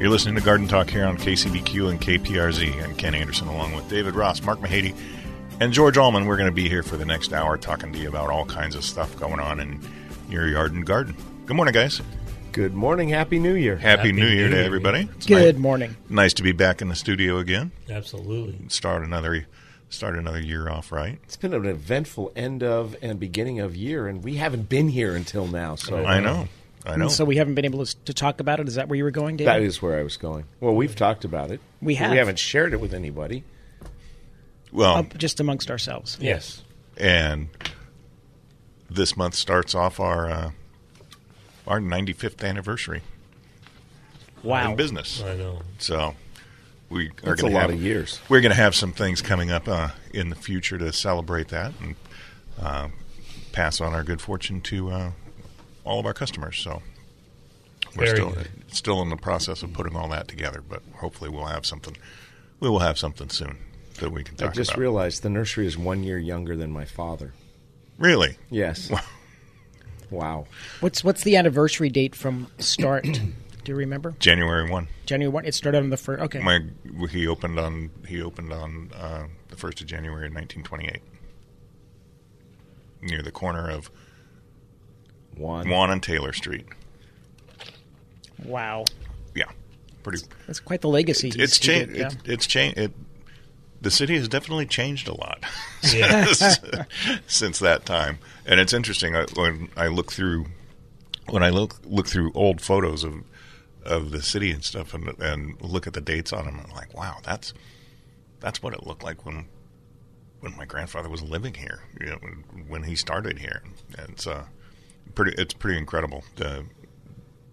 You're listening to Garden Talk here on KCBQ and KPRZ. I'm Ken Andersen along with David Ross, Mark Mahady, and George Allman. We're going to be here for the next hour talking to you about all kinds of stuff going on in your yard and garden. Good morning, guys. Good morning. Happy New Year. Happy, Happy New Year New to everybody. It's Good nice, morning. nice to be back in the studio again. Absolutely. Start another start another year off right. It's been an eventful end of and beginning of year, and we haven't been here until now. So I know. I know. So we haven't been able to, to talk about it. Is that where you were going, David? that is where I was going. Well, we've talked about it. We have. We haven't shared it with anybody. well, Uh, just amongst ourselves. Yes. and this month starts off our uh, our 95th anniversary Wow. in business. I know. So we are That's a going to lot have of years. We're going to have some things coming up uh, in the future to celebrate that and uh, pass on our good fortune to uh, all of our customers. So we're Very still good. still in the process of putting all that together, but hopefully we'll have something. We will have something soon that we can talk. About. I just about. realized the nursery is one year younger than my father. really, Yes. wow. What's what's the anniversary date from start? Do you remember? January one. January one. It started on the first. Okay. My he opened on he opened on uh, the first of January, nineteen twenty eight, near the corner of One. Juan and Taylor Street. wow. Yeah, pretty. That's quite the legacy. It's changed. did, yeah. It's, it's changed. It, the city has definitely changed a lot Yeah. since, since that time, and it's interesting I- when I look through when I look look through old photos of of the city and stuff, and and look at the dates on them. I'm like, wow, that's that's what it looked like when when my grandfather was living here. You know, when, when he started here. And it's uh, pretty. It's pretty incredible. The,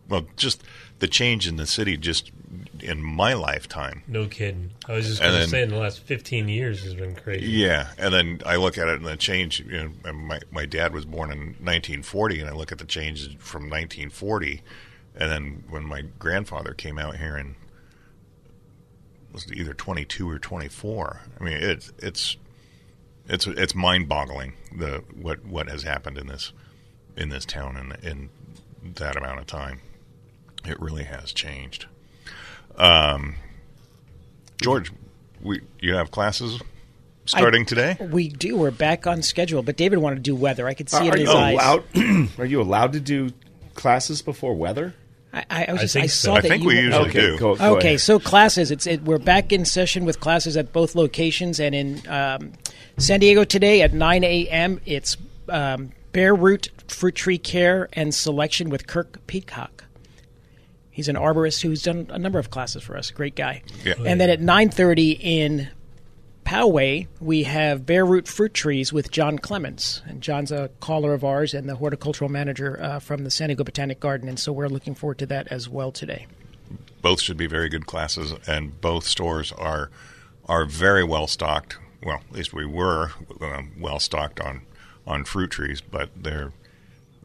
well, just the change in the city, just in my lifetime. No kidding. I was just going to say in the last 15 years has been crazy. Yeah, and then I look at it and the change. You know, my my dad was born in 1940, and I look at the changes from 1940, and then when my grandfather came out here and was either 22 or 24. I mean, it's it's it's it's mind boggling the what what has happened in this in this town in in that amount of time. It really has changed. Um, George, we you have classes starting today? We do. We're back on schedule. But David wanted to do weather. I could see it Are in you his eyes. allowed? are you allowed to do classes before weather? I, I, I was I just, think I so. saw I think you we usually okay, do. Go, go Okay, ahead. so classes. It's it, we're back in session with classes at both locations, and in um, San Diego today at 9 a.m. It's um, bare root fruit tree care and selection with Kirk Peacock. He's an arborist who's done a number of classes for us. Great guy. Yeah. And then at 9:30 in Poway, we have bare root fruit trees with John Clements, and John's a caller of ours and the horticultural manager uh, from the San Diego Botanic Garden, and so we're looking forward to that as well today. both should be very good classes, and both stores are are very well stocked. Well, at least we were um, well stocked on on fruit trees, but they're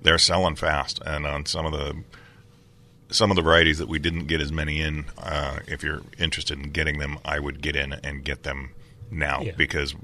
they're selling fast, and on some of the some of the varieties that we didn't get as many in. Uh, if you're interested in getting them, I would get in and get them now Yeah. because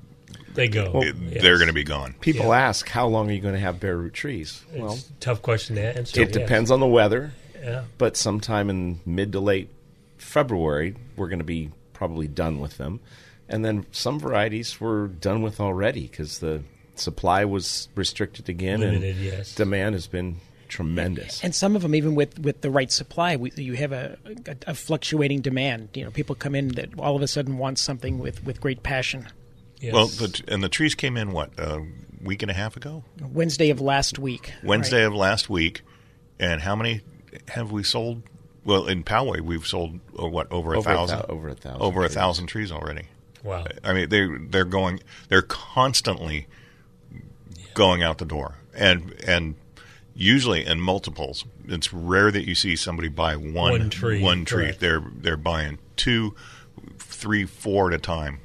They go. it, Yes. they're going to be gone. People Yeah. ask, how long are you going to have bare root trees? It's Well, a tough question to answer. it yes. depends on the weather. Yeah. But sometime in mid to late February, we're going to be probably done with them. And then some varieties we're done with already because the supply was restricted again, Limited, and yes. demand has been tremendous. And some of them, even with, with the right supply, we, you have a, a, a fluctuating demand. You know, people come in that all of a sudden want something with, with great passion. Yes. Well, the, and the trees came in what a week and a half ago, Wednesday of last week. Wednesday right? of last week, and how many have we sold? Well, in Poway, we've sold uh, what over a Over a thousand, thou- over a thousand over a trees. thousand trees already. wow. I mean, they they're going, they're constantly going out the door, and and usually in multiples. It's rare that you see somebody buy one One tree, One tree. correct. They're they're buying two, three, four at a time.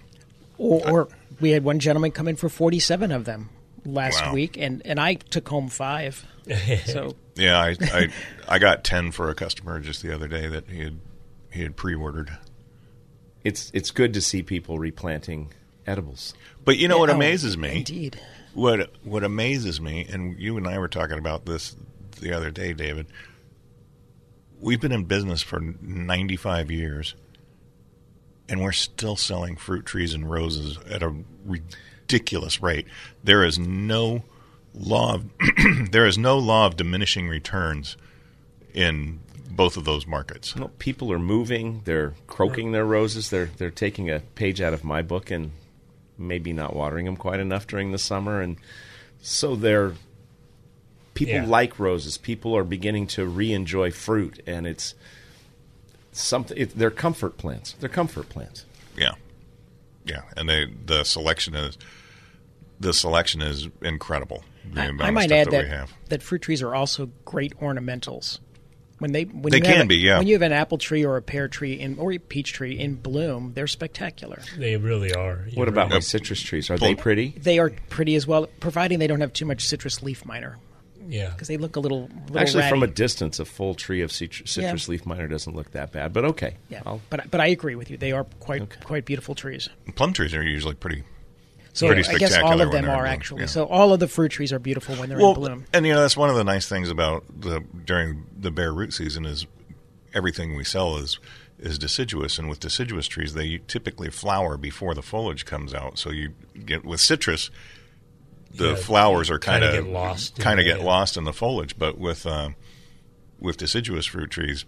Or, or we had one gentleman come in for 47 of them last Wow. week, and, and I took home five. so Yeah, I, I I got ten for a customer just the other day that he had he had pre-ordered. It's it's good to see people replanting edibles. But you know what Oh, amazes me? Indeed. What what amazes me, and you and I were talking about this the other day, David. We've been in business for ninety five years, and we're still selling fruit trees and roses at a ridiculous rate. There is no law. Of, there is no law of diminishing returns in both of those markets. No, people are moving. They're croaking their roses. They're they're taking a page out of my book and maybe not watering them quite enough during the summer, and so they're people Yeah. like roses. People are beginning to re-enjoy fruit, and it's something. It, they're comfort plants. They're comfort plants. Yeah, yeah, and they the selection is the selection is incredible. The I, I might add that, that, that fruit trees are also great ornamentals. When they when They you can have a- be, yeah. When you have an apple tree or a pear tree in, or a peach tree in bloom, they're spectacular. They really are. You're What about right. my citrus trees? Are they pretty? They are pretty as well, providing they don't have too much citrus leaf miner Yeah. because they look a little, little Actually, from a distance, a full tree of citru- citrus Yeah. leaf miner doesn't look that bad. But okay, yeah, I'll- but but I agree with you. They are quite quite beautiful trees. Plum trees are usually pretty. So Pretty I guess all of them they're in are bloom, actually. yeah. So all of the fruit trees are beautiful when they're Well, in bloom. and you know that's one of the nice things about the during the bare root season is everything we sell is is deciduous, and with deciduous trees they typically flower before the foliage comes out. So you get with citrus, the Yeah, flowers are kind kinda get lost in kind of the- get lost in the foliage. But with uh, with deciduous fruit trees,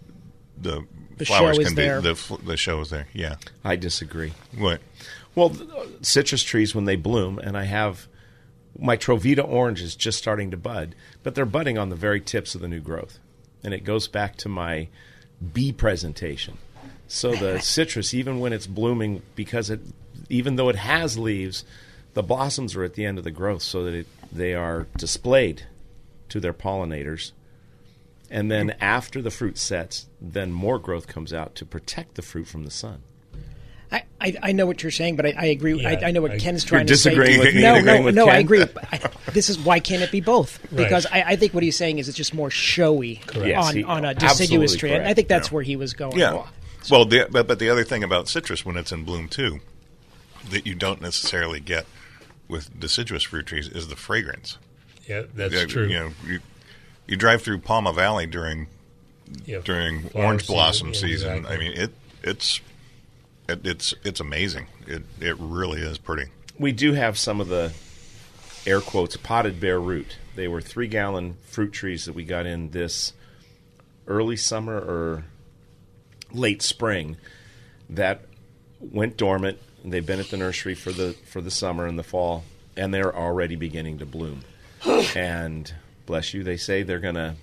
the, The flowers show is can there. be the the show is there. Yeah, I disagree. what? Well, citrus trees when they bloom, and I have my Trovita orange is just starting to bud, but they're budding on the very tips of the new growth, and it goes back to my bee presentation. So the citrus, even when it's blooming, because it, even though it has leaves, the blossoms are at the end of the growth, so that it, they are displayed to their pollinators. And then after the fruit sets, then more growth comes out to protect the fruit from the sun. I, I, I know what you're saying, but I, I agree. Yeah, I, I know what I- Ken's You're trying to say. disagreeing with me No, no, with no. I agree. I, this is why can't it be both? Right. Because I, I think what he's saying is it's just more showy Yes, on, he- on a deciduous tree, and I think that's Yeah. where he was going. Yeah. Well, the, but but the other thing about citrus when it's in bloom too, that you don't necessarily get with deciduous fruit trees is the fragrance. Yeah, that's Yeah, true. You know, you, you drive through Pauma Valley during Yeah. during Flower orange season, blossom yeah, season. exactly. I mean, it it's it, it's it's amazing. It it really is pretty. we do have some of the air quotes potted bare root. They were three gallon fruit trees that we got in this early summer or late spring that went dormant. They've been at the nursery for the for the summer and the fall, and they're already beginning to bloom. and bless you, they say they're gonna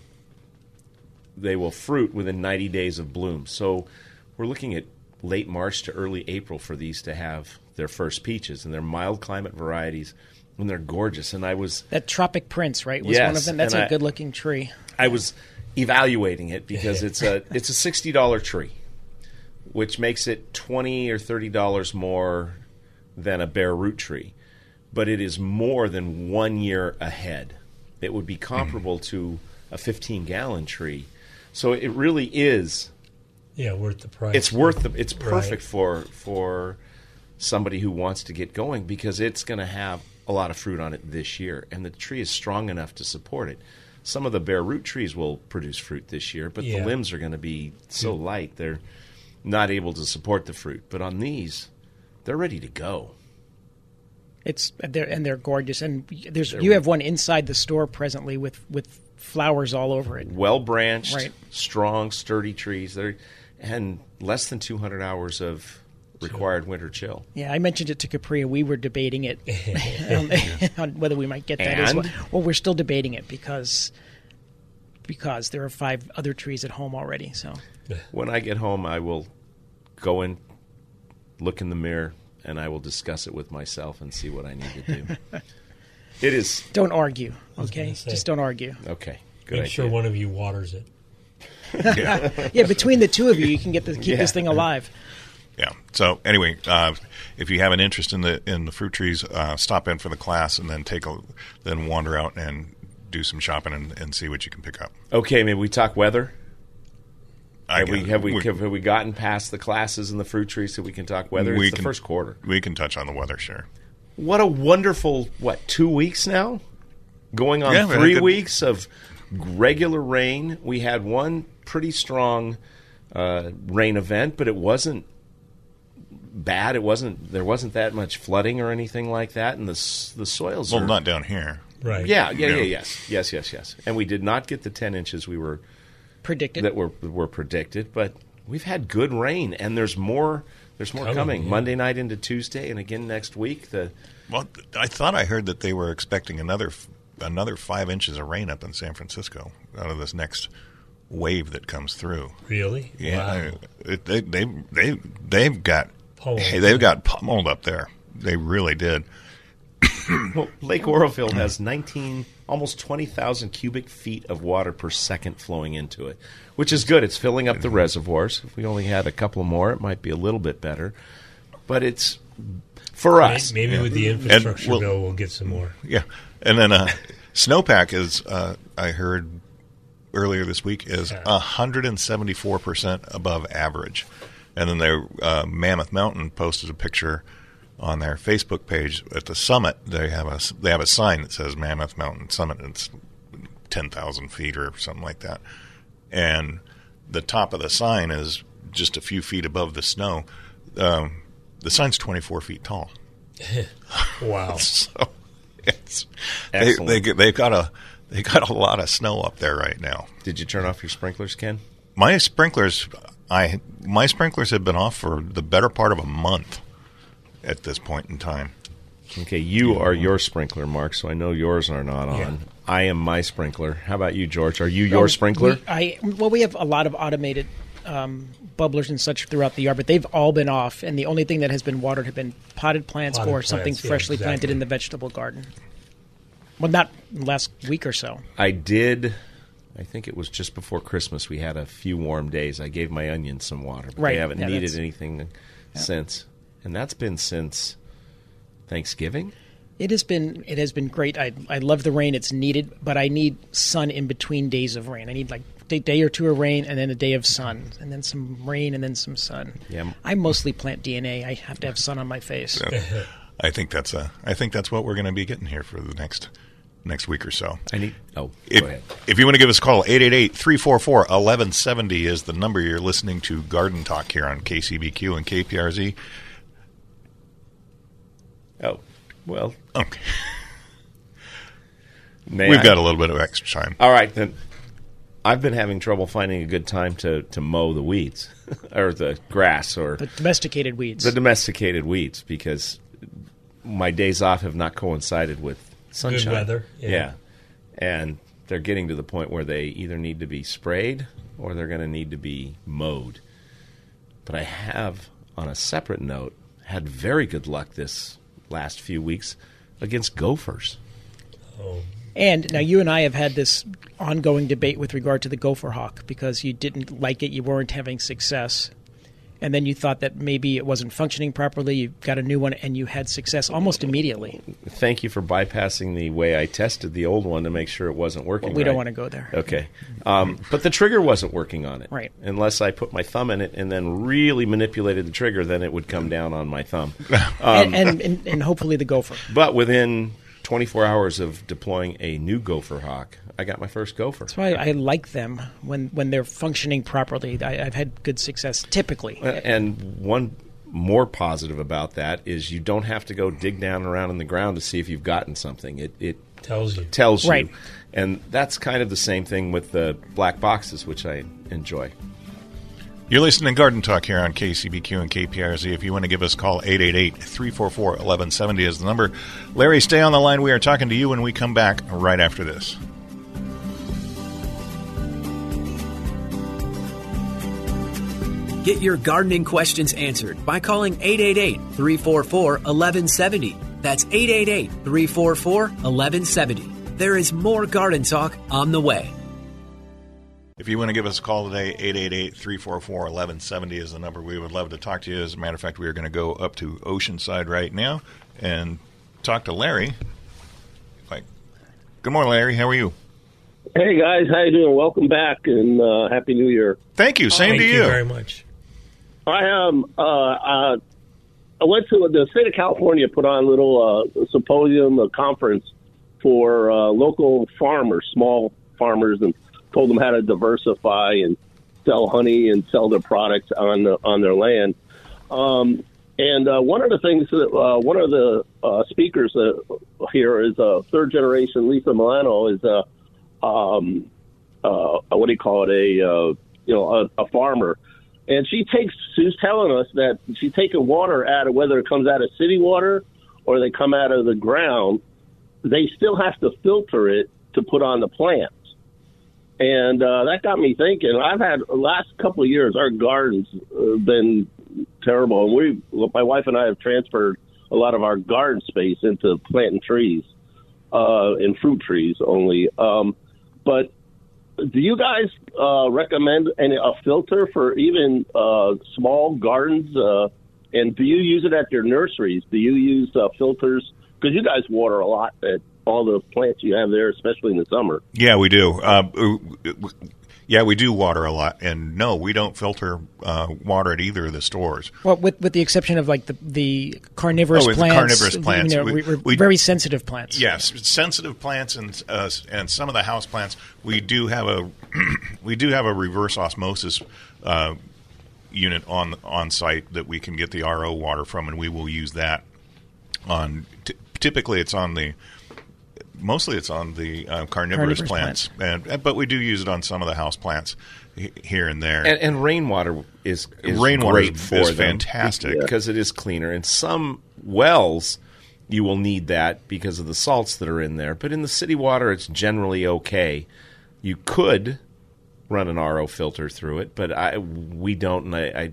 they will fruit within 90 days of bloom. So we're looking at late March to early April for these to have their first peaches, and they're mild climate varieties, and they're gorgeous. And I was That Tropic Prince, right, was one of them. That's a I- good looking tree. I was evaluating it because it's a it's a sixty dollar tree, which makes it twenty or thirty dollars more than a bare root tree, but it is more than one year ahead. It would be comparable mm-hmm. to a fifteen gallon tree, so it really is. Yeah, worth the price. It's worth the. It's Right. perfect for for somebody who wants to get going because it's going to have a lot of fruit on it this year, and the tree is strong enough to support it. some of the bare root trees will produce fruit this year, but Yeah. the limbs are going to be so mm. light they're not able to support the fruit. But on these, they're ready to go. It's they're and they're gorgeous. And there's you have one inside the store presently with with flowers all over it. Well branched, Right. strong, sturdy trees. They're and less than 200 hours of required winter chill. Yeah, I mentioned it to Capri, we were debating it on, on whether we might get that as well. Well, we're still debating it because because there are five other trees at home already. So When I get home, I will go and look in the mirror and I will discuss it with myself and see what I need to do. it is don't argue, okay? Just don't argue. okay. Good Make idea. sure one of you waters it. Yeah, between the two of you, you can get the, keep Yeah. this thing alive. Yeah. So anyway, uh, if you have an interest in the in the fruit trees, uh, stop in for the class and then take a then wander out and do some shopping and, and see what you can pick up. Okay, maybe we talk weather. I Have we have we we- have we gotten past the classes and the fruit trees so we can talk weather? we it's the first quarter. We can touch on the weather, sure. What a wonderful what two weeks now, going on Yeah, three good- weeks of regular rain. We had one pretty strong uh, rain event, but it wasn't bad. It wasn't there wasn't that much flooding or anything like that, and the s- the soils Well, are not down here. Right. yeah yeah yeah Yeah. yes yes yes yes, and we did not get the ten inches we were Predicted. that were were predicted, but we've had good rain, and there's more. There's more Coming, coming. yeah. Monday night into Tuesday, and again next week. The Well, I thought I heard that they were expecting another another five inches of rain up in San Francisco out of this next wave that comes through. Really? Yeah, Wow. it, they they they they've got Pummeled. hey, they've got pummeled up there. They really did. well, Lake Oroville has 19, almost 20,000 cubic feet of water per second flowing into it, which is good. It's filling up the reservoirs. If we only had a couple more, it might be a little bit better. But it's for May- us. Maybe with the infrastructure we'll- bill, we'll get some more. Yeah, and then uh, snowpack is uh, I heard earlier this week is hundred and seventy four percent above average, and then their uh, Mammoth Mountain posted a picture on their Facebook page at the summit. They have a they have a sign that says Mammoth Mountain Summit. It's ten thousand feet or something like that, and the top of the sign is just a few feet above the snow. Um, the sign's twenty four feet tall. Wow. So it's they, Excellent. they get- they've got a they got a lot of snow up there right now. Did you turn off your sprinklers, Ken? My sprinklers, I my sprinklers have been off for the better part of a month at this point in time. Okay, you are your sprinkler, Mark, so I know yours are not on. I am my sprinkler. How about you, George? Are you your Oh, sprinkler? we- I well, we have a lot of automated um, bubblers and such throughout the yard, but they've all been off, and the only thing that has been watered have been potted plants Potted or something plants, yeah, freshly planted in the vegetable garden. Well, not last week or so. I did. I think it was just before Christmas. We had a few warm days. I gave my onions some water, but Right, they haven't yeah, needed anything since, and that's been since Thanksgiving. It has been it has been great. I I love the rain; it's needed, but I need sun in between days of rain. I need like a day or two of rain, and then a day of sun, and then some rain, and then some sun. Yeah. I mostly plant DNA. I have to have sun on my face. I think that's a I think that's what we're going to be getting here for the next next week or so. I need. Oh, If, go ahead. if you want to give us a call, 888-344-1170 is the number you're listening to Garden Talk here on KCBQ and KPRZ. Oh, well, Okay. We've I- got a little bit of extra time. All right, then. I've been having trouble finding a good time to, to mow the weeds or the grass or The domesticated weeds. the domesticated weeds because my days off have not coincided with sunshine. weather, yeah. And they're getting to the point where they either need to be sprayed or they're going to need to be mowed. But I have, on a separate note, had very good luck this last few weeks against gophers. Oh, And now you and I have had this ongoing debate with regard to the gopher hawk because you didn't like it, you weren't having success, and then you thought that maybe it wasn't functioning properly. You got a new one and you had success almost immediately. Thank you for bypassing the way I tested the old one to make sure it wasn't working. Well, we don't want to go there. Okay. Um, but the trigger wasn't working on it. Right. Unless I put my thumb in it and then really manipulated the trigger, then it would come down on my thumb. and, and, and and hopefully the gopher. But within 24 hours of deploying a new Gopher Hawk, I got my first Gopher. That's why I like them when, when they're functioning properly. I, I've had good success typically. And one more positive about that is you don't have to go dig down around in the ground to see if you've gotten something. It, it Tells you. tells Right. you. And that's kind of the same thing with the black boxes, which I enjoy. You're listening to Garden Talk here on KCBQ and KPRZ. If you want to give us a call, 888-344-1170 is the number. Larry, stay on the line. We are talking to you when we come back right after this. Get your gardening questions answered by calling 888 344 1170. That's 888 344 1170. There is more garden talk on the way. If you want to give us a call today, 888-344-1170 is the number. We would love to talk to you. As a matter of fact, we are going to go up to Oceanside right now and talk to Larry. Like, Good morning, Larry. How are you? Hey guys, how you doing? Welcome back and uh, happy New Year. Thank you. Same Thank to you. Thank you. very much. I um uh, uh I went to the state of California put on a little uh, symposium, a conference for uh, local farmers, small farmers, and told them how to diversify and sell honey and sell their products on the, on their land. Um, and uh, one of the things that uh, one of the uh, speakers uh, here is uh, third generation Lisa Milano is uh, um, uh, what do you call it a uh, you know a, a farmer, and she takes she's telling us that she's taking water out of whether it comes out of city water or they come out of the ground, they still have to filter it to put on the plants. And uh, that got me thinking. I've had last couple of years, our gardens uh, been terrible, and we, my wife and I, have transferred a lot of our garden space into planting trees uh, and fruit trees only. Um, but do you guys uh, recommend any, a filter for even uh, small gardens? Uh, and do you use it at your nurseries? Do you use uh, filters? Because you guys water a lot at all the plants you have there, especially in the summer. Yeah, we do. Uh, yeah, we do water a lot, and no, we don't filter uh, water at either of the stores. Well, with with the exception of like the the carnivorous Oh, with the plants, carnivorous you plants. know, We- we, we're we- very sensitive plants. Yes, sensitive plants and uh, and some of the house plants. We do have a we do have a reverse osmosis uh, unit on on site that we can get the RO water from, and we will use that on. T- typically, it's on the mostly it's on the uh, carnivorous, Carnivorous plants, and but we do use it on some of the house plants here and there. And, and rainwater is, is Rainwater great is- for is them fantastic. because it is cleaner. And some wells, you will need that because of the salts that are in there. But in the city water, it's generally okay. You could run an RO filter through it, but I we don't. And I, I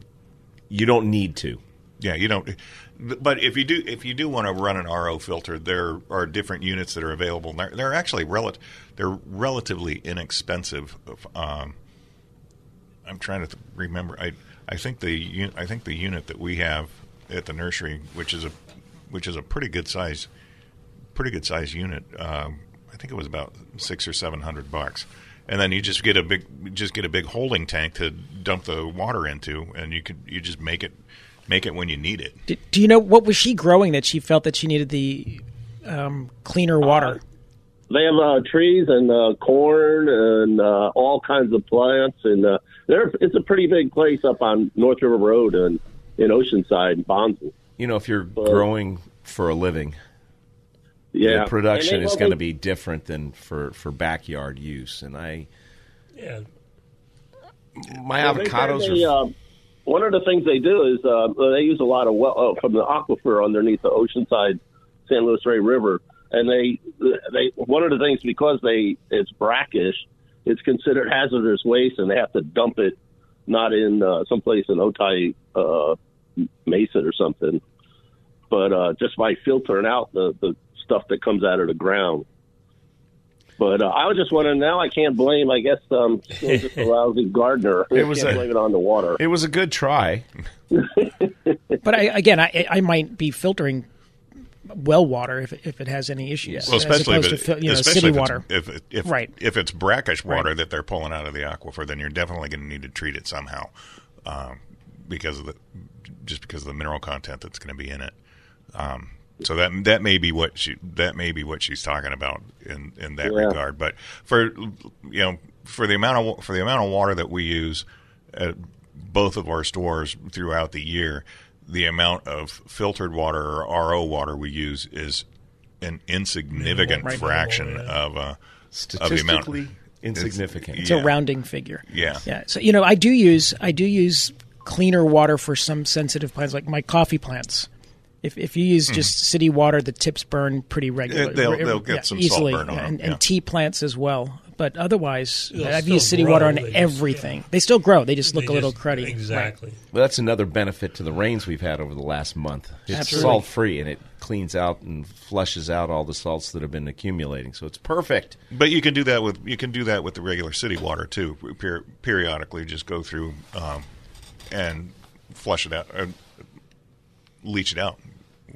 you don't need to. Yeah, you don't. But if you do, if you do want to run an RO filter, there are different units that are available. They're, they're actually rel- they're relatively inexpensive. Um, I'm trying to remember. I I think the I think the unit that we have at the nursery, which is a which is a pretty good size, pretty good size unit. Um, I think it was about six or seven hundred bucks, and then you just get a big just get a big holding tank to dump the water into, and you could you just make it make it when you need it. Do, do you know what was she growing that she felt that she needed the um, cleaner water? They have uh, trees and uh, corn and uh, all kinds of plants, and uh, there it's a pretty big place up on North River Road and in Oceanside, and Bonsall. You know, if you're growing for a living, Yeah, the production is going to be different than for, for backyard use. And I, Yeah. my Well, they avocados they, are. uh, one of the things they do is uh, they use a lot of well uh, from the aquifer underneath the Oceanside San Luis Rey River, and they they one of the things because they it's brackish, it's considered hazardous waste, and they have to dump it not in uh, someplace in Otay uh, Mesa or something, but uh, just by filtering out the the stuff that comes out of the ground. But uh, I was just wondering. Now I can't blame. I guess um, still just a lousy gardener. It was can't a- blame it on the water. It was a good try. But I, again, I, I might be filtering well water if, if it has any issues, Well, as especially opposed if to it, fil- you know, especially city if it's- water. If if Right. if it's brackish water Right. that they're pulling out of the aquifer, then you're definitely going to need to treat it somehow, um, because of the just because of the mineral content that's going to be in it. Um, So that that may be what she that may be what she's talking about in in that Yeah. regard. But for you know for the amount of for the amount of water that we use at both of our stores throughout the year, the amount of filtered water or RO water we use is an insignificant Right. fraction Minimal, of uh, of the amount. Statistically insignificant. It's Yeah. a rounding figure. Yeah. Yeah. So you know, I do use I do use cleaner water for some sensitive plants, like my coffee plants. If if you use just city water, the tips burn pretty regularly. They'll- they'll get some salt easily, burn on yeah, them, and, yeah. and tea plants as well. But otherwise, They'll I've still used city grow, water on they just- everything. yeah. They still grow. They just look They a little just- cruddy. Right. Exactly. Well, that's another benefit to the rains we've had over the last month. It's Absolutely. salt free and it cleans out and flushes out all the salts that have been accumulating. So it's perfect. But you can do that with you can do that with the regular city water too. Per- periodically, just go through um, and flush it out, uh, leach it out,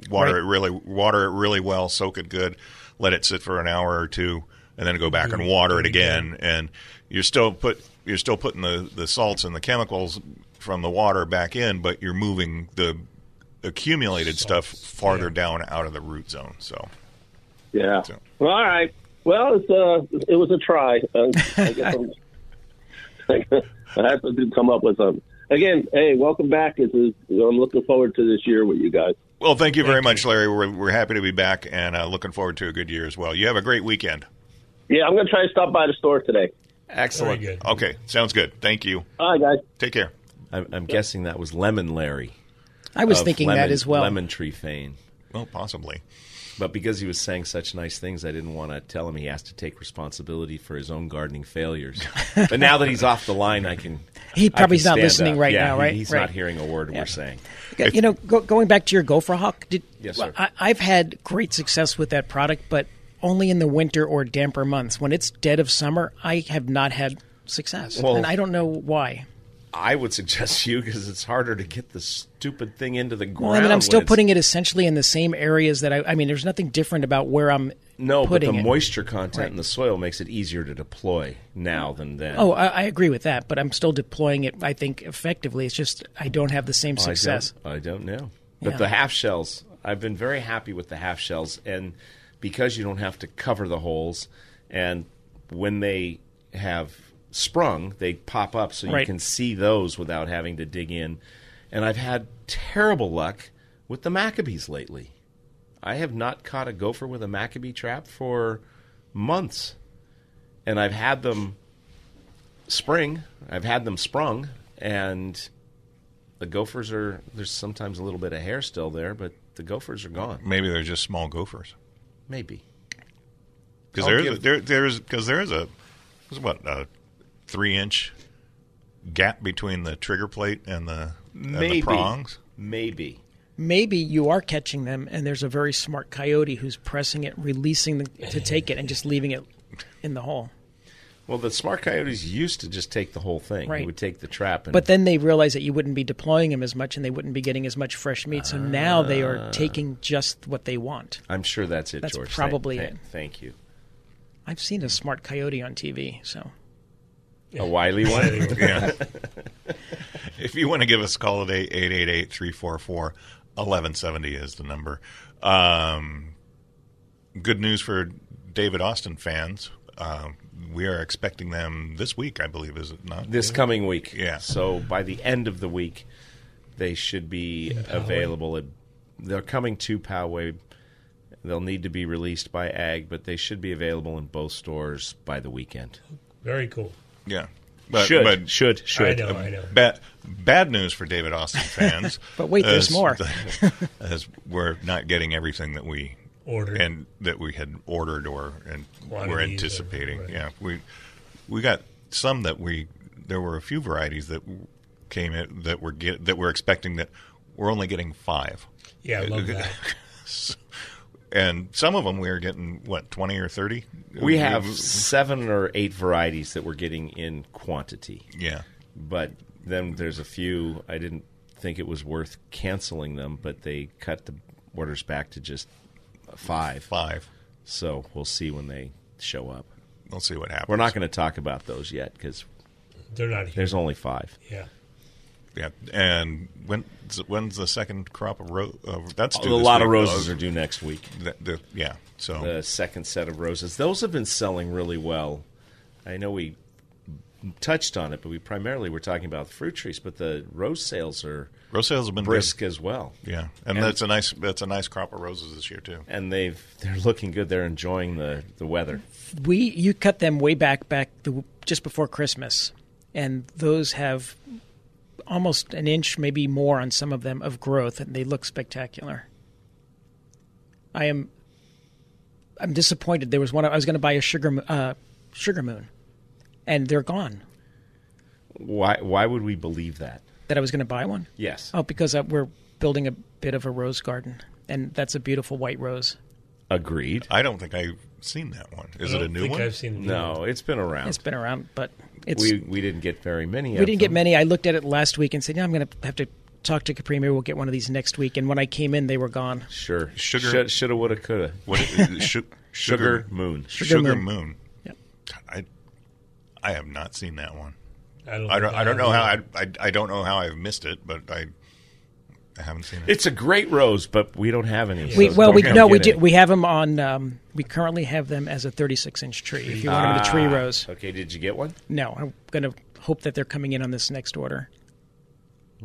water Right. it really, water it really well, soak it good, let it sit for an hour or two, and then go back and water it again. And you're still put you're still putting the, the salts and the chemicals from the water back in, but you're moving the accumulated stuff farther yeah. down out of the root zone. So Yeah. So- Well, all right. Well, it's uh, it was a try. Uh, I guess I'm, I have to come up with something. Again, hey, welcome back. It's, it's, I'm looking forward to this year with you guys. Well, thank you very Thank much, you. Larry. We're, we're happy to be back and uh, looking forward to a good year as well. You have a great weekend. Yeah, I'm going to try to stop by the store today. Excellent. good. Okay, sounds good. Thank you. All right, guys. Take care. I'm, I'm guessing that was Lemon Larry. I was thinking lemon, that as well. Lemon tree fame. Well, possibly. But because he was saying such nice things, I didn't want to tell him he has to take responsibility for his own gardening failures. but now that he's off the line, I can. He I probably is not listening up. right Yeah, now, he- right? He's Right. not hearing a word Yeah. we're saying. You know, go, going back to your Gopher Hawk, did, Yes, sir. I, I've had great success with that product, but only in the winter or damper months. When it's dead of summer, I have not had success, Well- and I don't know why. I would suggest you because it's harder to get the stupid thing into the ground. Well, I mean, I'm still putting it essentially in the same areas that I. I mean, there's nothing different about where I'm No, but the it. moisture content Right. in the soil makes it easier to deploy now than then. Oh, I, I agree with that, but I'm still deploying it. I think effectively. It's just I don't have the same success. I don't, I don't know. But Yeah. the half shells, I've been very happy with the half shells, and because you don't have to cover the holes, and when they have sprung, they pop up so you can see those without having to dig in. And I've had terrible luck with the Macabees lately. I have not caught a gopher with a Macabee trap for months, and I've had them spring. I've had them sprung, and the gophers are there's sometimes a little bit of hair still there, but the gophers are gone. Maybe they're just small gophers. Maybe. Because I'll there's give- there there's because there is a there's what a three inch gap between the trigger plate and the and the prongs. Maybe maybe you are catching them and there's a very smart coyote who's pressing it, releasing the, to take it, and just leaving it in the hole. Well, the smart coyotes used to just take the whole thing. Right. Would take the trap. but then they realized that you wouldn't be deploying them as much and they wouldn't be getting as much fresh meat. So uh, now they are ah. taking just what they want. I'm sure that's it, that's George. probably thank, it. Thank you. I've seen a smart coyote on TV, so. A wily one? yeah. if you want to give us a call at 888 344 1170 is the number. Um, good news for David Austin fans. Uh, we are expecting them this week, I believe, is it not? This coming week. Yeah. So by the end of the week, they should be available. At, they're coming to Poway. They'll need to be released by AG, but they should be available in both stores by the weekend. Very cool. Yeah. But, should, but should, should. I know, um, I know. Bad, bad news for David Austin fans. But wait, there's more. as we're not getting everything that we Ordered. and that we had ordered or and were Quantities or- anticipating. right. Yeah, we we got some that we there were a few varieties that came in that were get that we're expecting that we're only getting five. Yeah, I love that. And some of them we are getting what twenty or thirty. We have seven or eight varieties that we're getting in quantity, yeah. but then there's a few I didn't think it was worth canceling them, but they cut the orders back to just five. Five. So we'll see when they show up. We'll see what happens. We're not going to talk about those yet because They're not here. there's only five. yeah. Yeah, and when when's the second crop of roses? Uh, that's A due this lot of roses Uh, are due next week. the- the- yeah, so The second set of roses. Those have been selling really well. I know we touched on it, but we primarily were talking about fruit trees. But the rose sales are rose sales have been brisk good. as well. Yeah, and, And- that's a nice that's a nice crop of roses this year too. and they've they're looking good. They're enjoying the the weather. We you cut them way back back the, just before Christmas, and those have almost an inch, maybe more, on some of them of growth, and they look spectacular. I am. I'm disappointed. There was one I was going to buy a sugar uh, sugar moon, and they're gone. Why why would we believe that? That I was going to buy one. Yes. Oh, because uh, we're building a bit of a rose garden, and that's a beautiful white rose. Agreed. I don't think I've seen that one. Is it a new think one? I've seen the new No, one. it's been around. It's been around, but it's we we didn't get very many. We of didn't get many. I looked at it last week and said, "Yeah, I'm going to have to talk to Capri. Maybe we'll get one of these next week." And when I came in, they were gone. Sure, Sugar- Should, shoulda, woulda, coulda. What is it? Su- Sugar moon. Sugar Sugar, moon. moon. Yep. I I have not seen that one. I don't. I don't. I don't know how. I, I I don't know how I've missed it, but I I haven't seen it. It's a great rose, but we don't have any. We, so well, we no, we do. it. We have them on. Um, we currently have them as a 36 inch tree. If you want them to tree Ah, rose, Okay, did you get one? no, I'm going to hope that they're coming in on this next order.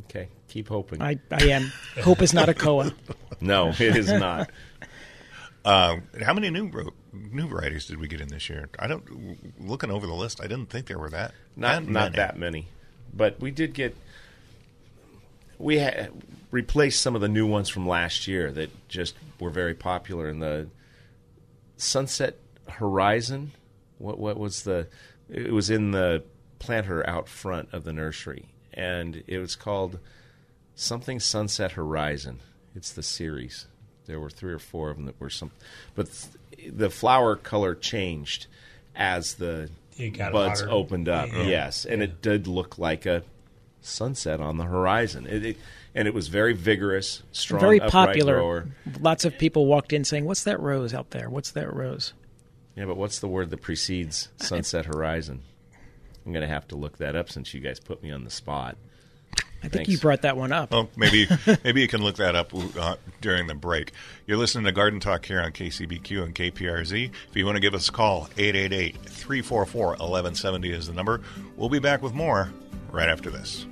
Okay, keep hoping. I, I am. Hope is not a koa. no, it is not. Um, how many new ro- new varieties did we get in this year? I don't. Looking over the list, I didn't think there were that Not that not many. that many, but we did get. We ha- replaced some of the new ones from last year that just were very popular in the Sunset Horizon. What what was the? It was in the planter out front of the nursery, and it was called something Sunset Horizon. It's the series. There were three or four of them that were some, but th- the flower color changed as the buds hotter. opened up. Yeah. Yes, and it did look like a sunset on the horizon. It, it, and it was very vigorous, strong, Very popular. grower. Lots of people walked in saying, "What's that rose out there? What's that rose?" Yeah, but what's the word that precedes sunset horizon? I'm going to have to look that up since you guys put me on the spot. I think Thanks. you brought that one up. Well, maybe maybe you can look that up uh, during the break. You're listening to Garden Talk here on KCBQ and KPRZ. If you want to give us a call, 888-344-1170 is the number. We'll be back with more right after this.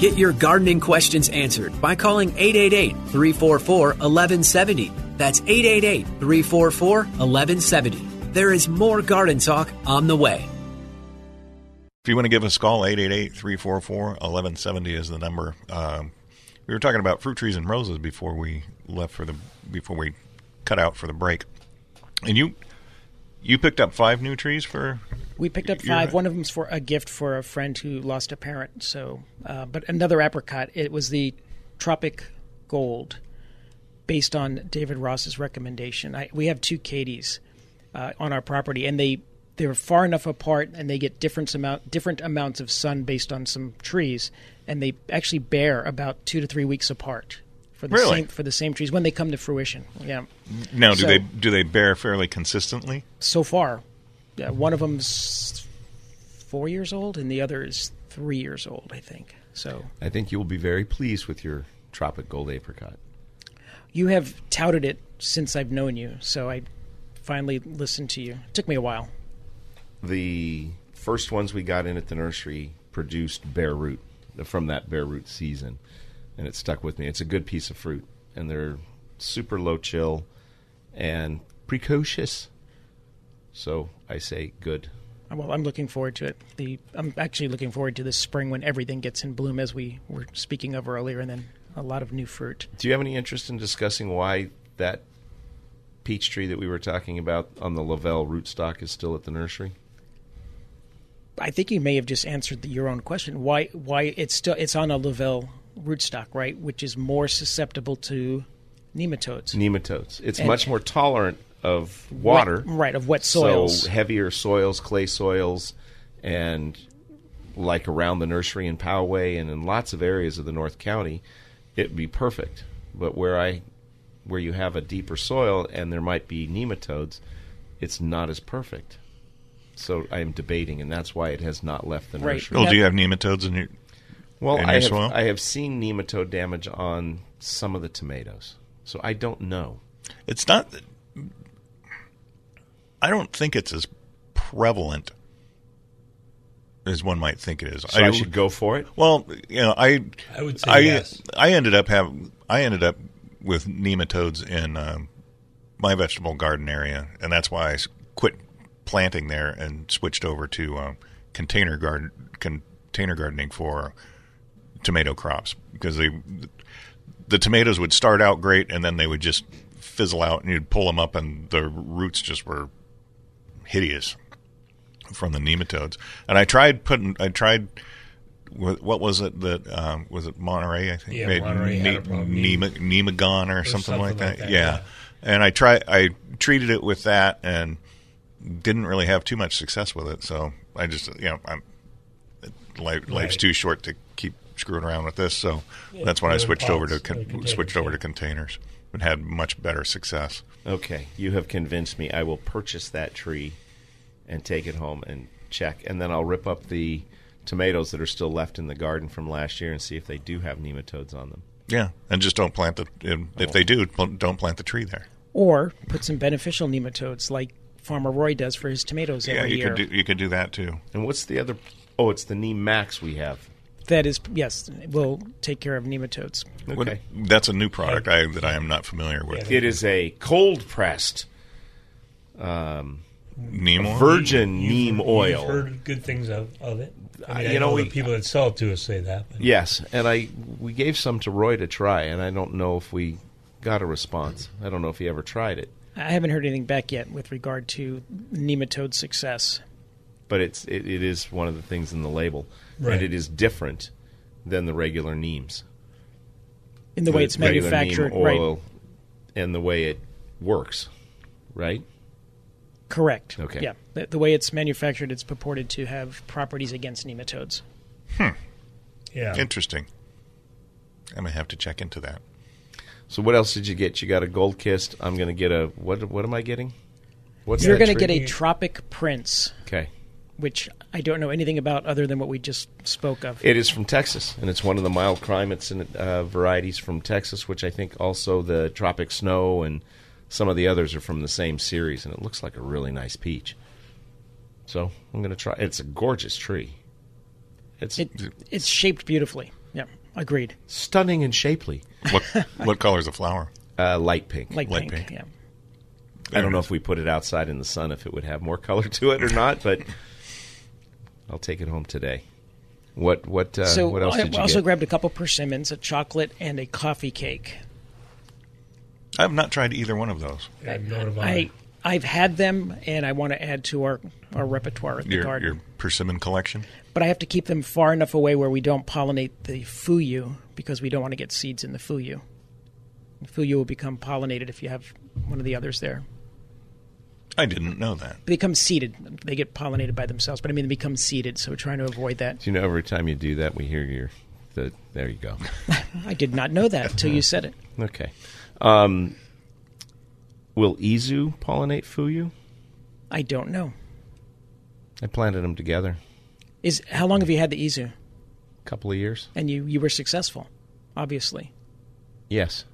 Get your gardening questions answered by calling 888 344 1170. That's 888 344 1170. There is more garden talk on the way. If you want to give us a call, 888-344-1170 is the number. Um, we were talking about fruit trees and roses before we left for the before we cut out for the break. And you you picked up five new trees for We picked up five. right. One of them's for a gift for a friend who lost a parent. So, uh, but another apricot. It was the Tropic Gold, based on David Ross's recommendation. I, we have two Katies uh, on our property, and they they're far enough apart, and they get different amount different amounts of sun based on some trees, and they actually bear about two to three weeks apart for the Really? same for the same trees when they come to fruition. Yeah. now. Do So- they do they bear fairly consistently? so far. Yeah, one of them's four years old, and the other is three years old, I think. So I think you will be very pleased with your Tropic Gold Apricot. you have touted it since I've known you. So I finally listened to you. It took me a while. The first ones we got in at the nursery produced bare root from that bare root season, and it stuck with me. It's a good piece of fruit, and they're super low chill and precocious. So I say good. Well, I'm looking forward to it. The I'm actually looking forward to this spring when everything gets in bloom, as we were speaking of earlier, and then a lot of new fruit. Do you have any interest in discussing why that peach tree that we were talking about on the Lovell rootstock is still at the nursery? I think you may have just answered the, your own question. Why? Why it's still it's on a Lovell rootstock, right? Which is more susceptible to nematodes. Nematodes. It's And- much more tolerant of water. Wet- right, of wet soils. So heavier soils, clay soils, and like around the nursery in Poway and in lots of areas of the North County, it'd be perfect. But where I where you have a deeper soil and there might be nematodes, it's not as perfect. So I am debating, and that's why it has not left the Right. nursery. Well, do you have nematodes in your Well, in I your have, soil? I have seen nematode damage on some of the tomatoes, so I don't know. It's not. I don't think it's as prevalent as one might think it is. So I, should go for it. Well, you know, I I would say I yes. I ended up having I ended up with nematodes in um, my vegetable garden area, and that's why I quit planting there and switched over to um, container garden container gardening for tomato crops because they the tomatoes would start out great and then they would just fizzle out and you'd pull them up and the roots just were hideous from the nematodes. And I tried putting I tried what was it that um, was it Monterey I think Yeah, Monterey had. Nema- Nemagon or, something, something like that. like that, yeah. yeah. And I tried I treated it with that and didn't really have too much success with it. So I just you know I'm life, life's too short to keep screwing around with this. So Yeah, that's when I put it switched over to con- containers, switched over yeah. to containers and had much better success. Okay, you have convinced me. I will purchase that tree and take it home and check, and then I'll rip up the tomatoes that are still left in the garden from last year and see if they do have nematodes on them. Yeah, and just don't plant the. If oh. they do, don't plant the tree there. Or put some beneficial nematodes like Farmer Roy does for his tomatoes Yeah, every you year. could do, you could do that too. And what's the other? Oh, it's the neem max we have. that is, yes, will take care of nematodes. Okay, What- that's a new product I, that I am not familiar with. it is a cold pressed um, Neem oil? virgin You've- neem You've oil. heard good things of, of it. I mean, Uh, I you know, know, we- the people that sell it to us say that. But Yes, and I we gave some to Roy to try, and I don't know if we got a response. I don't know if he ever tried it, I haven't heard anything back yet with regard to nematode success. but it's it, it is one of the things in the label, Right. and it is different than the regular neems. In the way it's manufactured, neem right? oil, and the way it works, right? Correct. Okay. Yeah, the, the way it's manufactured, it's purported to have properties against nematodes. Hmm. yeah, Interesting. I may have to check into that. So what else did you get? You got a gold kissed. I'm going to get a what? What am I getting? What's You're going to get a tropic prince, okay. which I don't know anything about other than what we just spoke of. It is from Texas, and it's one of the mild climates and uh, varieties from Texas, which I think also the tropic snow and some of the others are from the same series, and it looks like a really nice peach. So I'm going to try. It's a gorgeous tree. It's It, it's shaped beautifully. Yeah, agreed. stunning and shapely. What what color is a flower? Uh, light pink. Like Light pink. pink. Yeah. I don't know if we put it outside in the sun if it would have more color to it or not, but I'll take it home today. What what uh, so what else I did you also get? grabbed a couple persimmons, a chocolate, and a coffee cake. I have not tried either one of those. yeah, nor have I I've had them, and I want to add to our our repertoire at the Your garden. your persimmon collection. But I have to keep them far enough away where we don't pollinate the fuyu because we don't want to get seeds in the fuyu. The fuyu will become pollinated if you have one of the others there. I didn't know that. They become seeded. They get pollinated by themselves, but I mean they become seeded. So we're trying to avoid that. Do you know every time you do that, we hear your the there you go. I did not know that until you said it. Okay. Um, will Izu pollinate Fuyu? I don't know. I planted them together Is how long have you had the izu? a couple of years. And you you were successful, obviously, Yes.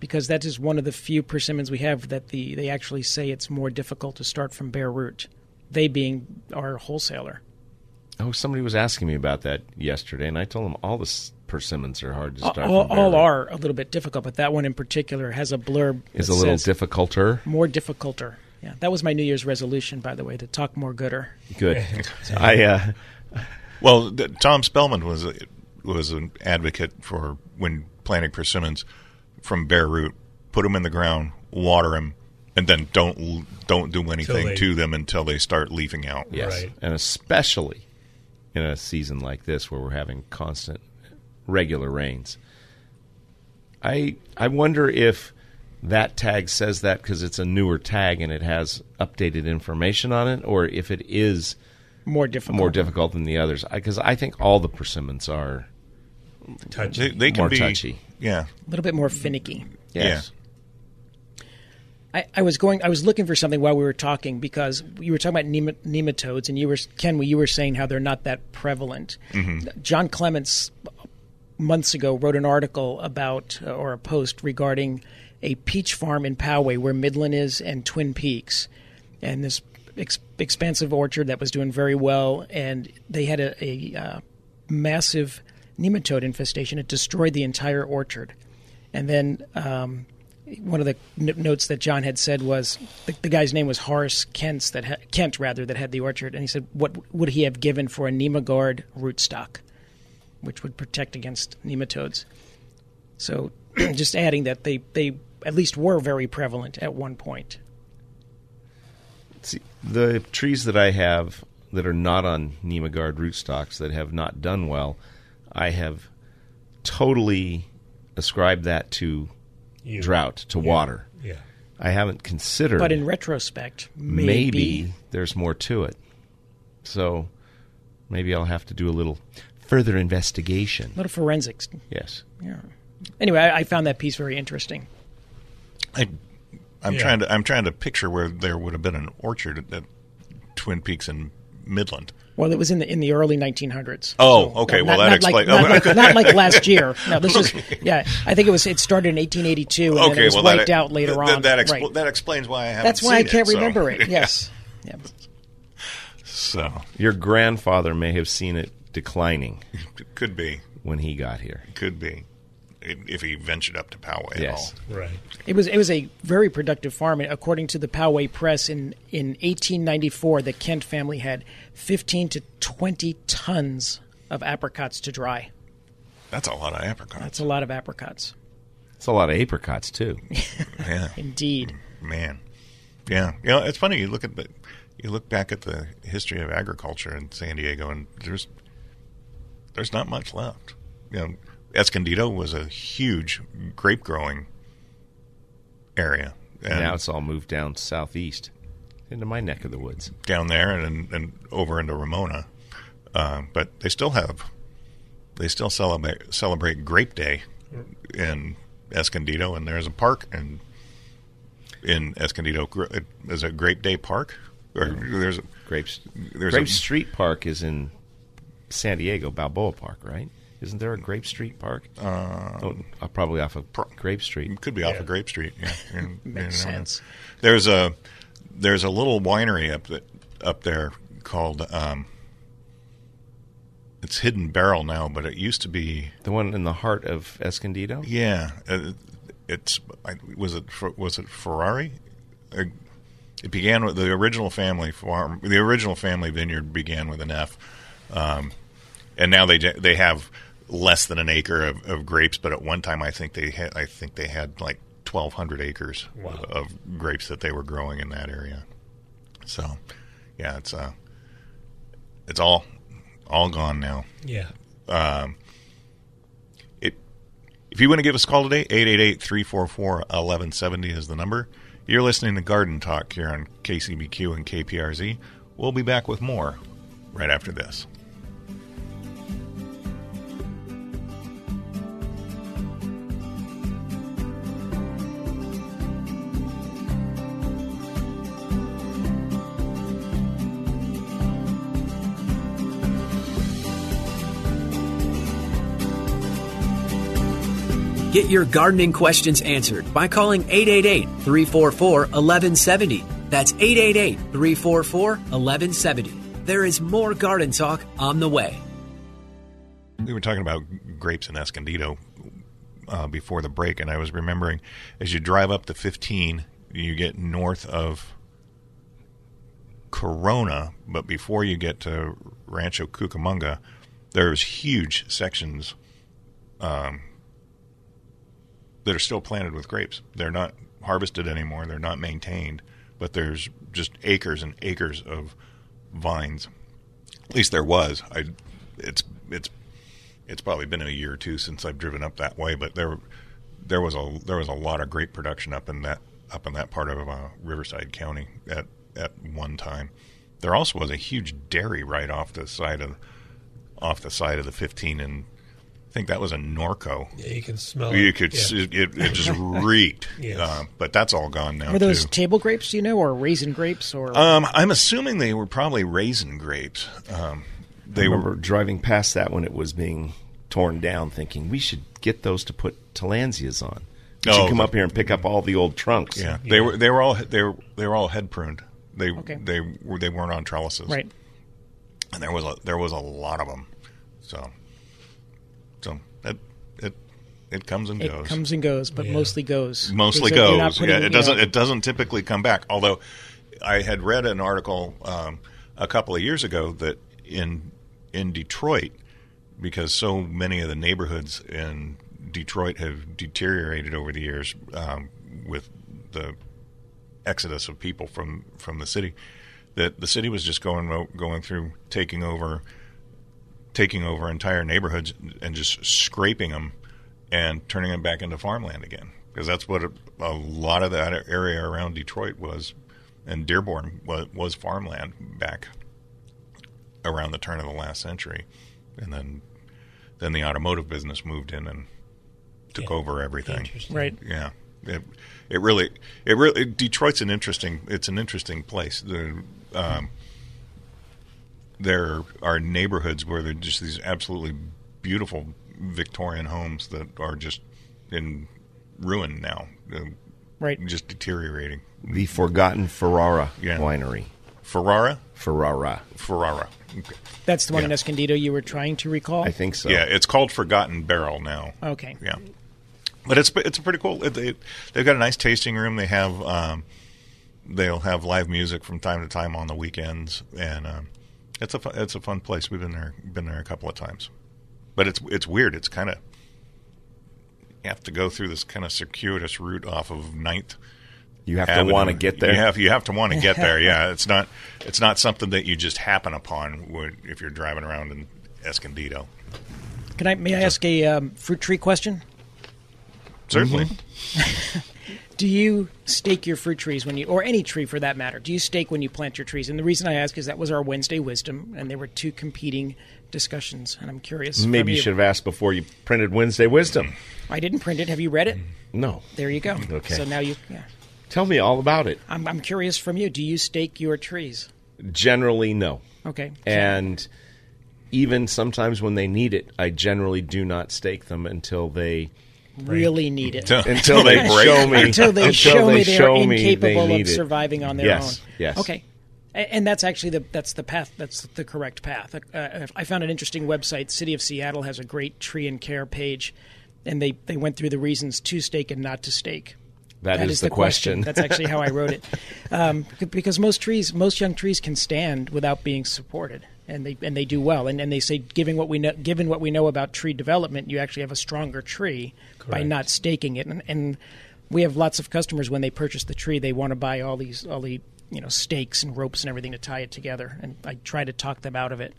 because that is one of the few persimmons we have that the they actually say it's more difficult to start from bare root. They being our wholesaler. Oh, somebody was asking me about that yesterday, and I told them all the s- persimmons are hard to start. all, from all are a little bit difficult, but that one in particular has a blurb. is a little difficulter. more difficulter. Yeah, that was my New Year's resolution, by the way, to talk more gooder. Good. I uh, Well, th- Tom Spellman was a, was an advocate for when planting persimmons from bare root, put them in the ground, water them, and then don't don't do anything they- to them until they start leafing out. yes, Right. and especially in a season like this where we're having constant, regular rains. I I wonder if that tag says that because it's a newer tag and it has updated information on it, or if it is more difficult. more difficult than the others because I think all the persimmons are They, they can more be touchy. Yeah, a little bit more finicky. Yes. I, I was going. I was looking for something while we were talking because you were talking about nema- nematodes, and you were Ken. You were saying how they're not that prevalent. Mm-hmm. John Clements months ago wrote an article about uh, or a post regarding a peach farm in Poway where Midland is and Twin Peaks, and this ex- expansive orchard that was doing very well, and they had a, a uh, massive nematode infestation. It destroyed the entire orchard, and then. Um, one of the n- notes that John had said was the, the guy's name was Horace Kent's that ha- Kent rather that had the orchard, and he said, "What would he have given for a Nemagard rootstock, which would protect against nematodes?" So, just adding that they they at least were very prevalent at one point. See, the trees that I have that are not on Nemagard rootstocks that have not done well, I have totally ascribed that to You. drought, to Yeah. water. Yeah. I haven't considered But in retrospect, maybe, maybe there's more to it. So maybe I'll have to do a little further investigation. a little forensics. Yes. Yeah. Anyway, I, I found that piece very interesting. I, I'm Yeah. trying to I'm trying to picture where there would have been an orchard at, at Twin Peaks in Midland. Well, it was in the in the early 1900s. Oh, So, okay. no, Well, not, that not like, explains- not, oh, like, not like last year. No, this is yeah. I think it was it started in 1882 and then okay, it was well wiped that, out later that, on. That, expl- right. that explains why I haven't. That's why I can't it, so- remember it. Yes. Yeah. So Your grandfather may have seen it declining could be, when he got here. could be, if if he ventured up to Poway Yes. at all. Right. It was it was a very productive farm. According to the Poway Press, in in 1894, the Kent family had 15 to 20 tons of apricots to dry. That's a lot of apricots. That's a lot of apricots, It's a lot of apricots too. yeah, indeed. man. Yeah, you know, it's funny. You look at the, you look back at the history of agriculture in San Diego, and there's, there's not much left. You know, Escondido was a huge grape growing area, and now it's all moved down southeast into my neck of the woods. down there and and over into Ramona. Uh, but they still have, they still celebrate celebrate Grape Day in Escondido, and there's a park in in Escondido. Gr- Is it Grape Day Park? Or there's a, Grapes. there's Grape a, Street Park is in San Diego, Balboa Park, right? Isn't there a Grape Street Park? Uh, oh, uh, probably off of Grape Street. could be off Yeah. of Grape Street. Yeah, You- you Makes never know. sense. There's a there's a little winery up that up there called um, it's Hidden Barrel now, but it used to be The one in the heart of Escondido. Yeah, uh, it's I- was it was it Ferrari? Uh, It began with the original family farm. The original family vineyard began with an F, um, and now they they have less than an acre of, of grapes. But at one time, I think they had I think they had like twelve hundred acres Wow. of grapes that they were growing in that area. So, yeah, it's uh, it's all all gone now. Yeah. Um, it, if you want to give us a call today, 888-344-1170 is the number. You're listening to Garden Talk here on KCBQ and KPRZ. We'll be back with more right after this. Get your gardening questions answered by calling 888 344 1170. That's 888 344 1170. There is more garden talk on the way. We were talking about grapes in Escondido uh, before the break, and I was remembering as you drive up the 15, you get north of Corona, but before you get to Rancho Cucamonga, there's huge sections um, that are still planted with grapes. They're not harvested anymore. They're not maintained, but there's just acres and acres of vines. At least there was. I, it's it's it's probably been a year or two since I've driven up that way, but there there was a there was a lot of grape production up in that up in that part of uh, Riverside County at at one time, there also was a huge dairy right off the side of off the side of the 15, and think that was a Norco. Yeah, you can smell You it. could Yeah. s it, it just reeked, Yes. uh, but that's all gone now Were those too. table grapes, you know, or raisin grapes, or Um, I'm assuming they were probably raisin grapes. Um, They they remember were driving past that when it was being torn down, thinking we should get those to put Tillandsias on. We should Oh, come the- up here and pick up all the old trunks. yeah, they were they were all they were they were all head pruned. They Okay. they were they weren't on trellises, right? And there was a there was a lot of them. So so it it it comes and goes. It comes and goes, but Yeah. mostly goes. mostly Because you're not goes. putting, yeah, it doesn't. know- It doesn't typically come back. Although I had read an article um, a couple of years ago that in in Detroit, because so many of the neighborhoods in Detroit have deteriorated over the years um, with the exodus of people from from the city, that the city was just going going through taking over taking over entire neighborhoods and just scraping them and turning them back into farmland again because that's what a, a lot of that area around Detroit was and Dearborn was, was farmland back around the turn of the last century. And then then the automotive business moved in and took Yeah. over everything. Right. yeah. It, it really it really Detroit's an interesting it's an interesting place. The um, there are neighborhoods where there are just these absolutely beautiful Victorian homes that are just in ruin now uh, Right. just deteriorating The Forgotten Ferrara Yeah. Winery. Ferrara Ferrara. Ferrara okay. That's the one in Escondido you were trying to recall. I think so. yeah it's called Forgotten Barrel now Okay. Yeah, but it's it's a pretty cool. They they've got a nice tasting room. They have um, they'll have live music from time to time on the weekends, and um, it's a fun, it's a fun place. We've been there been there a couple of times, but it's it's weird. It's kind of you have to go through this kind of circuitous route off of Ninth. You have Avenue. to want to get there. You have you have to want to get there. Yeah, it's not it's not something that you just happen upon when, if you're driving around in Escondido. Can I? May I ask a um, fruit tree question? Certainly. Mm-hmm. Do you stake your fruit trees when you, or any tree for that matter? Do you stake when you plant your trees? And the reason I ask is that was our Wednesday wisdom, and there were two competing discussions, and I'm curious. from Maybe you should have asked before you printed Wednesday Wisdom. I didn't print it. Have you read it? No. There you go. Okay. So now you, yeah. Tell me all about it. I'm, I'm curious from you. Do you stake your trees? Generally, no. Okay. And even sometimes when they need it, I generally do not stake them until they really need it. until they show me until they show me they're show me incapable they of surviving on their yes, own. Yes. Okay. And that's actually the that's the path. That's the correct path. Uh, I found an interesting website. City of Seattle has a great tree and care page, and they they went through the reasons to stake and not to stake. that is, the question. That's actually how I wrote it, um, because most trees, most young trees, can stand without being supported, and they and they do well. And, and they say, given what we know, given what we know about tree development, you actually have a stronger tree by not staking it. And, and we have lots of customers when they purchase the tree, they want to buy all these all the you know stakes and ropes and everything to tie it together. And I try to talk them out of it.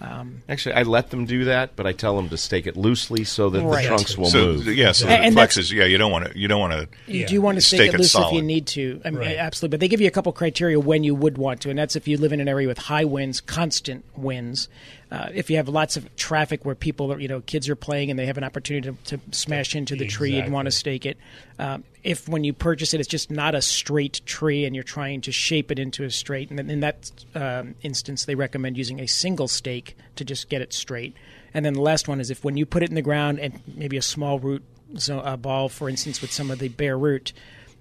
Um, Actually, I let them do that, but I tell them to stake it loosely so that Right. the trunks will so move. yeah, so And it flexes. Yeah, you don't want to. You don't want to. You Yeah. do want to stake, Stake it it loose if you need to. I mean, Right. Absolutely. But they give you a couple criteria when you would want to, and that's if you live in an area with high winds, constant winds. Uh, if you have lots of traffic where people, are, you know, kids are playing and they have an opportunity to, to smash into the tree, you'd want to stake it. Um, if when you purchase it, it's just not a straight tree and you're trying to shape it into a straight, and then in that um, instance, they recommend using a single stake to just get it straight. And then the last one is if when you put it in the ground and maybe a small root so a ball, for instance, with some of the bare root,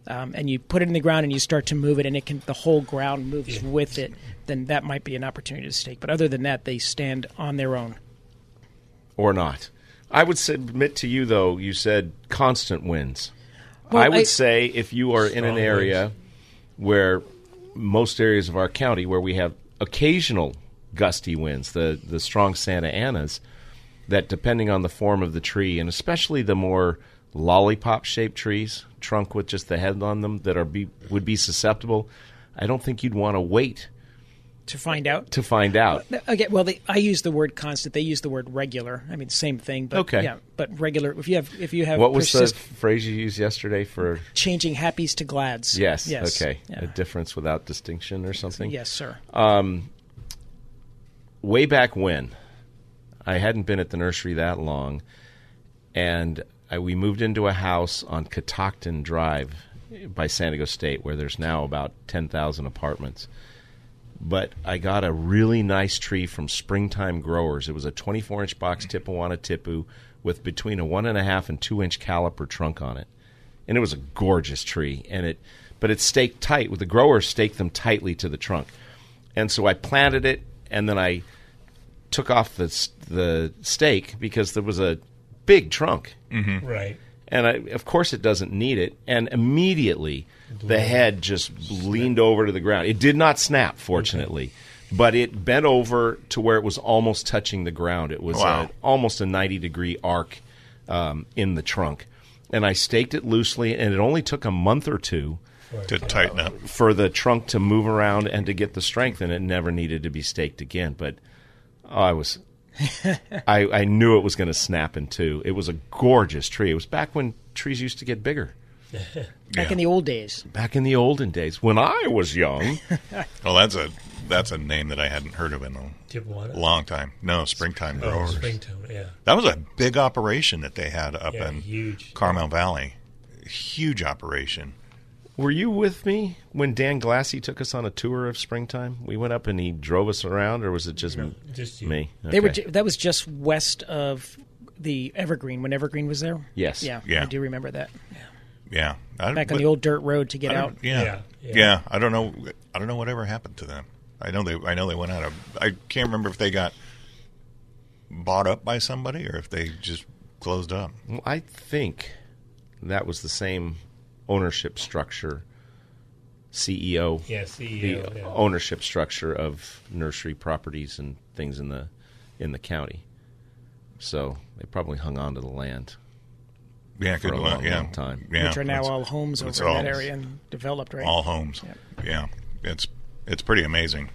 um, and you put it in the ground and you start to move it, and it can the whole ground moves with it, then that might be an opportunity to stake. But other than that, they stand on their own. or not. I would submit to you, though, you said constant winds. Well, I would I- say if you are in an Strong area where most areas of our county where we have occasional gusty winds, the, the strong Santa Anas, that depending on the form of the tree, and especially the more lollipop shaped trees, trunk with just the head on them that are be, would be susceptible, I don't think you'd want to wait to find out. to find out. Okay, well, they, I use the word constant. They use the word regular. I mean, same thing. But Okay. yeah, but regular. If you have, if you have, What was the phrase you used yesterday for? changing happies to glads? Yes. Yes. Okay. Yeah. A difference without distinction or something. Yes, sir. Um, way back when, I hadn't been at the nursery that long, and I, we moved into a house on Catoctin Drive by San Diego State, where there's now about ten thousand apartments. But I got a really nice tree from Springtime Growers. It was a 24 inch box Tipuana Tipu with between a one and a half and two inch caliper trunk on it, and it was a gorgeous tree. And it, but it staked tight. With the growers staked them tightly to the trunk, and so I planted it, and then I took off the the stake because there was a big trunk, Mhm. Right. And I, of course, it doesn't need it. And immediately, the head just leaned over to the ground. It did not snap, fortunately, but it bent over to where it was almost touching the ground. It was Wow. a, almost a ninety degree arc um, in the trunk, and I staked it loosely. And it only took a month or two To tighten up. for the trunk to move around and to get the strength, and it never needed to be staked again. But oh, I was, I, I knew it was going to snap in two. It was a gorgeous tree. It was back when trees used to get bigger. Back in the old days. Back in the olden days when I was young. Well, that's a that's a name that I hadn't heard of in a Tijuana? long time. No, Springtime Oh, Growers. Springtime, yeah. That was a big operation that they had up Yeah, in huge. Carmel Valley. Huge operation. Were you with me when Dan Glassy took us on a tour of springtime? We went up and he drove us around, or was it just, m- just you. me? They were. Okay. ju- That was just west of the Evergreen when Evergreen was there. Yes. Yeah. Yeah. I do remember that. Yeah, I, Back on the old dirt road to get out. Yeah. Yeah, yeah, yeah. I don't know. I don't know whatever happened to them. I know they. I know they went out of. I can't remember if they got bought up by somebody or if they just closed up. Well, I think that was the same ownership structure, CEO. Yeah, CEO, The yeah. ownership structure of nursery properties and things in the in the county. So they probably hung on to the land. Yeah, for a well, long, yeah. long time. Yeah, which are now it's- all homes over it's in all- that area and developed, right? All homes. Yeah, it's it's pretty amazing.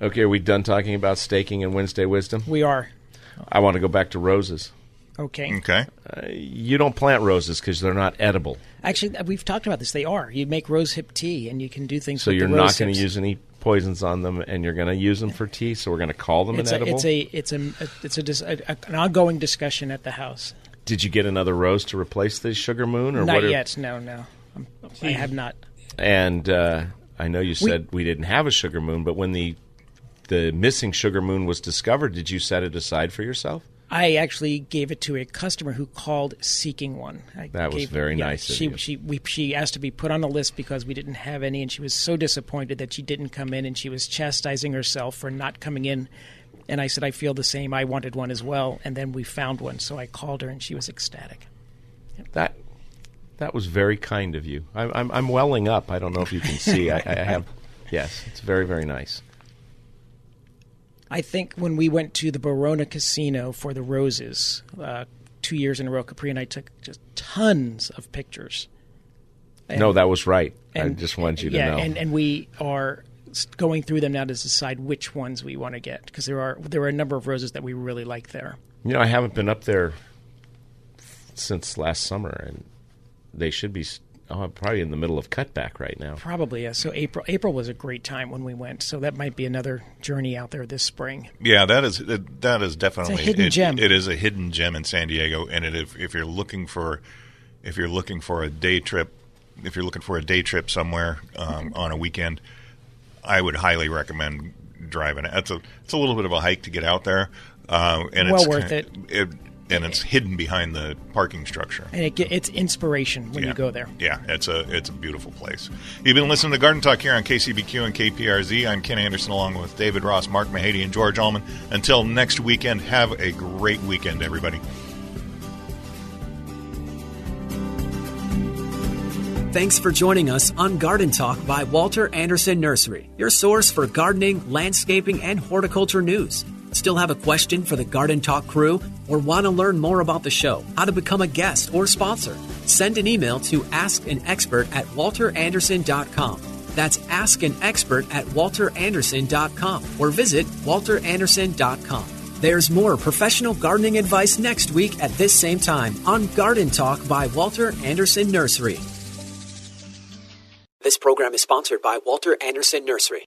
Okay, are we done talking about staking and Wednesday wisdom? We are. I want to go back to roses. Okay. Okay. Uh, you don't plant roses because they're not edible. Actually, uh, we've talked about this. They are. You make rose hip tea, and you can do things. So with you're the not going to use any poisons on them, and you're going to use them for tea. So we're going to call them It's a, inedible. it's a it's a it's a, dis- a, a an ongoing discussion at the house. Did you get another rose to replace the sugar moon, or Not what? are- yet. No, no. I'm, I have not. And uh, I know you said we, didn't have a sugar moon, but when the the missing sugar moon was discovered, did you set it aside for yourself? I actually gave it to a customer who called seeking one. I That was very yeah, nice of She you. she we, she asked to be put on the list because we didn't have any, and she was so disappointed that she didn't come in, and she was chastising herself for not coming in. And I said, I feel the same. I wanted one as well, and then we found one, so I called her, and she was ecstatic. That that was very kind of you. I, I'm I'm welling up. I don't know if you can see. I, I have. Yes, it's very very nice. I think when we went to the Barona Casino for the roses uh, two years in a row, Capri and I took just tons of pictures. And- no, that was right. I just wanted you to yeah, know. and and we are going through them now to decide which ones we want to get because there are there are a number of roses that we really like there. You know, I haven't been up there since last summer, and they should be s- oh, probably in the middle of cutback right now. Probably, yeah. So April April was a great time when we went. So that might be another journey out there this spring. Yeah, that is that is definitely a hidden it- gem. It is a hidden gem in San Diego, and it, if if you're looking for if you're looking for a day trip, if you're looking for a day trip somewhere um, on a weekend, I would highly recommend driving it. It's a it's a little bit of a hike to get out there, uh, and Well it's worth it. And it's hidden behind the parking structure. And it, it's inspiration when Yeah. you go there. Yeah, it's a it's a beautiful place. You've been listening to Garden Talk here on KCBQ and KPRZ. I'm Ken Andersen, along with David Ross, Mark Mahady, and George Allman. Until next weekend, have a great weekend, everybody. Thanks for joining us on Garden Talk by Walter Andersen Nursery, your source for gardening, landscaping, and horticulture news. Still have a question for the Garden Talk crew or want to learn more about the show, how to become a guest or sponsor? Send an email to askanexpert at walterandersen.com. That's Ask an Expert at walterandersen.com or visit walterandersen.com. There's more professional gardening advice next week at this same time on Garden Talk by Walter Andersen Nursery. This program is sponsored by Walter Andersen Nursery.